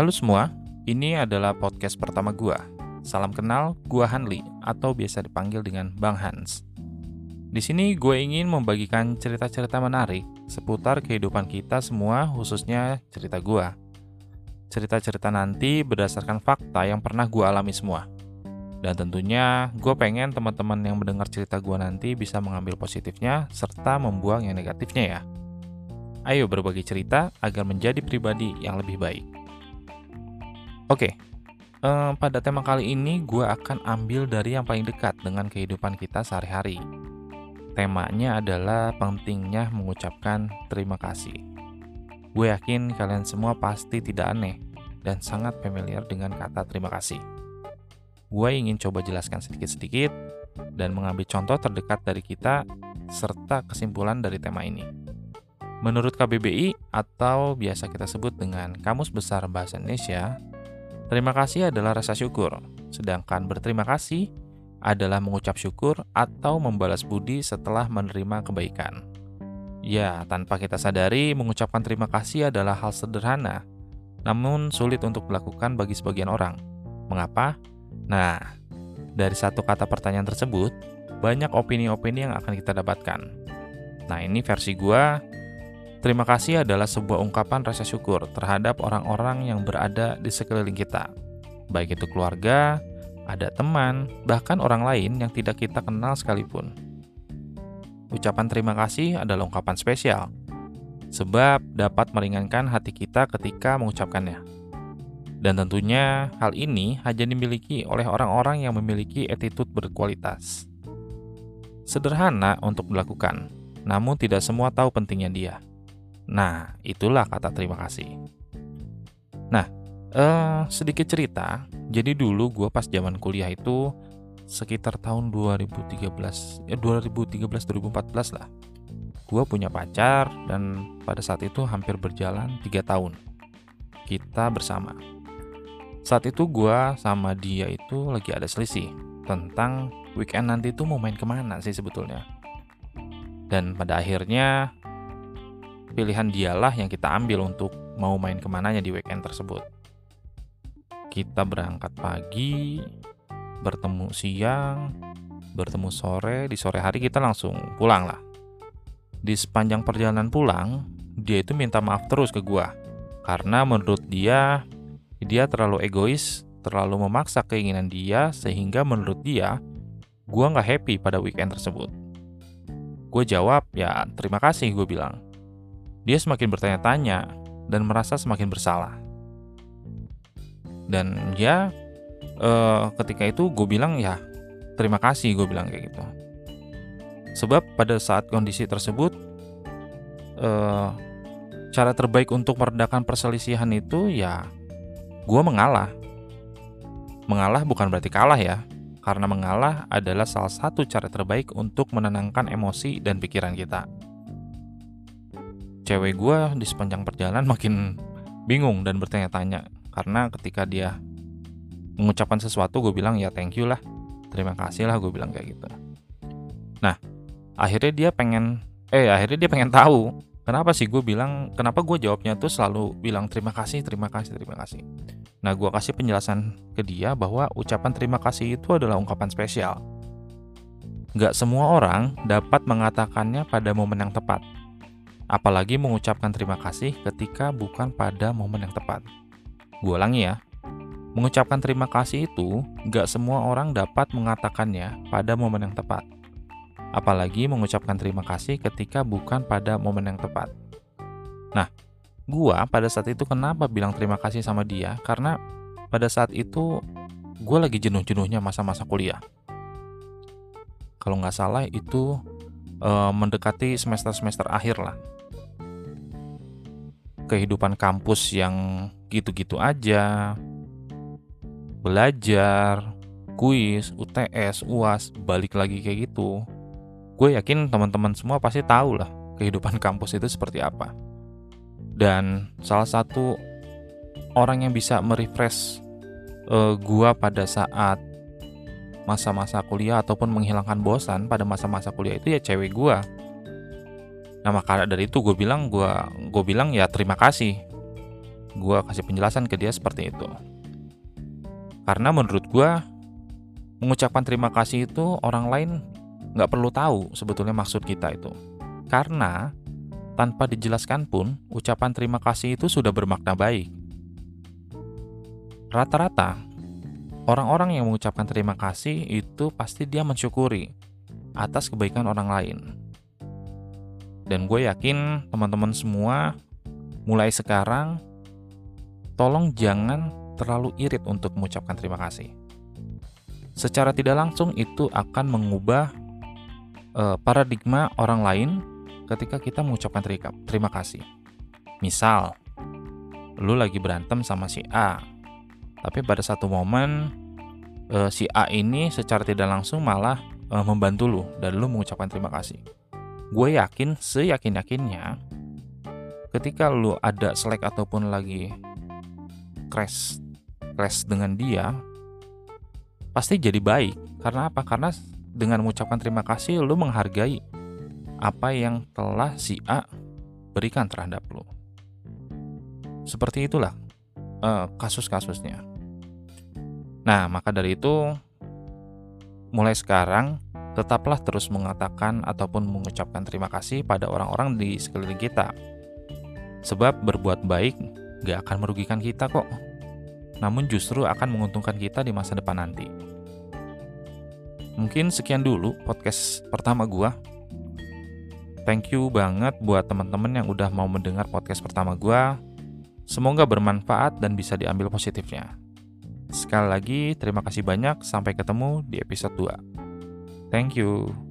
Halo semua, ini adalah podcast pertama gua. Salam kenal, gua Hanli atau biasa dipanggil dengan Bang Hans. Di sini gue ingin membagikan cerita-cerita menarik seputar kehidupan kita semua, khususnya cerita gua. Cerita-cerita nanti berdasarkan fakta yang pernah gua alami semua. Dan tentunya gue pengen teman-teman yang mendengar cerita gue nanti bisa mengambil positifnya serta membuang yang negatifnya ya. Ayo berbagi cerita agar menjadi pribadi yang lebih baik. Oke, eh, pada tema kali ini gue akan ambil dari yang paling dekat dengan kehidupan kita sehari-hari. Temanya adalah pentingnya mengucapkan terima kasih. Gue yakin kalian semua pasti tidak aneh dan sangat familiar dengan kata terima kasih. Gue ingin coba jelaskan sedikit-sedikit dan mengambil contoh terdekat dari kita serta kesimpulan dari tema ini. Menurut KBBI atau biasa kita sebut dengan Kamus Besar Bahasa Indonesia, terima kasih adalah rasa syukur, sedangkan berterima kasih adalah mengucap syukur atau membalas budi setelah menerima kebaikan. Ya, tanpa kita sadari, mengucapkan terima kasih adalah hal sederhana, namun sulit untuk dilakukan bagi sebagian orang. Mengapa? Nah, dari satu kata pertanyaan tersebut, banyak opini-opini yang akan kita dapatkan. Nah, ini versi gua. Terima kasih adalah sebuah ungkapan rasa syukur terhadap orang-orang yang berada di sekeliling kita. Baik itu keluarga, ada teman, bahkan orang lain yang tidak kita kenal sekalipun. Ucapan terima kasih adalah ungkapan spesial, sebab dapat meringankan hati kita ketika mengucapkannya. Dan tentunya hal ini hanya dimiliki oleh orang-orang yang memiliki attitude berkualitas. Sederhana untuk dilakukan, namun tidak semua tahu pentingnya dia. Nah, itulah kata terima kasih. Nah, eh, sedikit cerita jadi dulu gue pas zaman kuliah itu sekitar tahun 2013, ya 2013-2014 lah. Gue punya pacar dan pada saat itu hampir berjalan 3 tahun. Kita bersama. Saat itu gue sama dia itu lagi ada selisih tentang weekend nanti tuh mau main ke mana sih sebetulnya. Dan pada akhirnya pilihan dialah yang kita ambil untuk mau main ke mananya di weekend tersebut kita berangkat pagi, bertemu siang, bertemu sore, di sore hari kita langsung pulang lah. Di sepanjang perjalanan pulang, dia itu minta maaf terus ke gua. Karena menurut dia, dia terlalu egois, terlalu memaksa keinginan dia, sehingga menurut dia, gua nggak happy pada weekend tersebut. Gue jawab, ya terima kasih gue bilang. Dia semakin bertanya-tanya dan merasa semakin bersalah. Dan ya uh, ketika itu gue bilang ya terima kasih gue bilang kayak gitu. Sebab pada saat kondisi tersebut uh, cara terbaik untuk meredakan perselisihan itu ya gue mengalah. Mengalah bukan berarti kalah ya. Karena mengalah adalah salah satu cara terbaik untuk menenangkan emosi dan pikiran kita cewek gue di sepanjang perjalanan makin bingung dan bertanya-tanya. Karena ketika dia mengucapkan sesuatu gue bilang ya thank you lah. Terima kasih lah gue bilang kayak gitu. Nah akhirnya dia pengen eh akhirnya dia pengen tahu kenapa sih gue bilang kenapa gue jawabnya tuh selalu bilang terima kasih terima kasih terima kasih. Nah gue kasih penjelasan ke dia bahwa ucapan terima kasih itu adalah ungkapan spesial. Gak semua orang dapat mengatakannya pada momen yang tepat apalagi mengucapkan terima kasih ketika bukan pada momen yang tepat. Gue ulangi ya. Mengucapkan terima kasih itu gak semua orang dapat mengatakannya pada momen yang tepat. Apalagi mengucapkan terima kasih ketika bukan pada momen yang tepat. Nah, gua pada saat itu kenapa bilang terima kasih sama dia? Karena pada saat itu gue lagi jenuh-jenuhnya masa-masa kuliah. Kalau nggak salah itu e, mendekati semester-semester akhir lah. Kehidupan kampus yang gitu-gitu aja. Belajar, kuis, UTS, UAS, balik lagi kayak gitu. Gue yakin teman-teman semua pasti tahu lah kehidupan kampus itu seperti apa. Dan salah satu orang yang bisa merefresh uh, gua pada saat masa-masa kuliah ataupun menghilangkan bosan pada masa-masa kuliah itu ya cewek gua. Nah maka dari itu gue bilang gue gue bilang ya terima kasih gue kasih penjelasan ke dia seperti itu. Karena menurut gue, mengucapkan terima kasih itu orang lain nggak perlu tahu sebetulnya maksud kita itu. Karena tanpa dijelaskan pun, ucapan terima kasih itu sudah bermakna baik. Rata-rata, orang-orang yang mengucapkan terima kasih itu pasti dia mensyukuri atas kebaikan orang lain. Dan gue yakin teman-teman semua mulai sekarang tolong jangan terlalu irit untuk mengucapkan terima kasih. Secara tidak langsung itu akan mengubah uh, paradigma orang lain ketika kita mengucapkan terima kasih. Misal, lu lagi berantem sama si A, tapi pada satu momen uh, si A ini secara tidak langsung malah uh, membantu lu dan lu mengucapkan terima kasih. Gue yakin, seyakin-yakinnya, ketika lu ada slack ataupun lagi crash crash dengan dia, pasti jadi baik. Karena apa? Karena dengan mengucapkan terima kasih, lu menghargai apa yang telah si A berikan terhadap lo. Seperti itulah uh, kasus-kasusnya. Nah, maka dari itu, mulai sekarang tetaplah terus mengatakan ataupun mengucapkan terima kasih pada orang-orang di sekeliling kita. Sebab berbuat baik gak akan merugikan kita kok. Namun justru akan menguntungkan kita di masa depan nanti. Mungkin sekian dulu podcast pertama gua Thank you banget buat teman-teman yang udah mau mendengar podcast pertama gue. Semoga bermanfaat dan bisa diambil positifnya. Sekali lagi, terima kasih banyak. Sampai ketemu di episode 2. Thank you.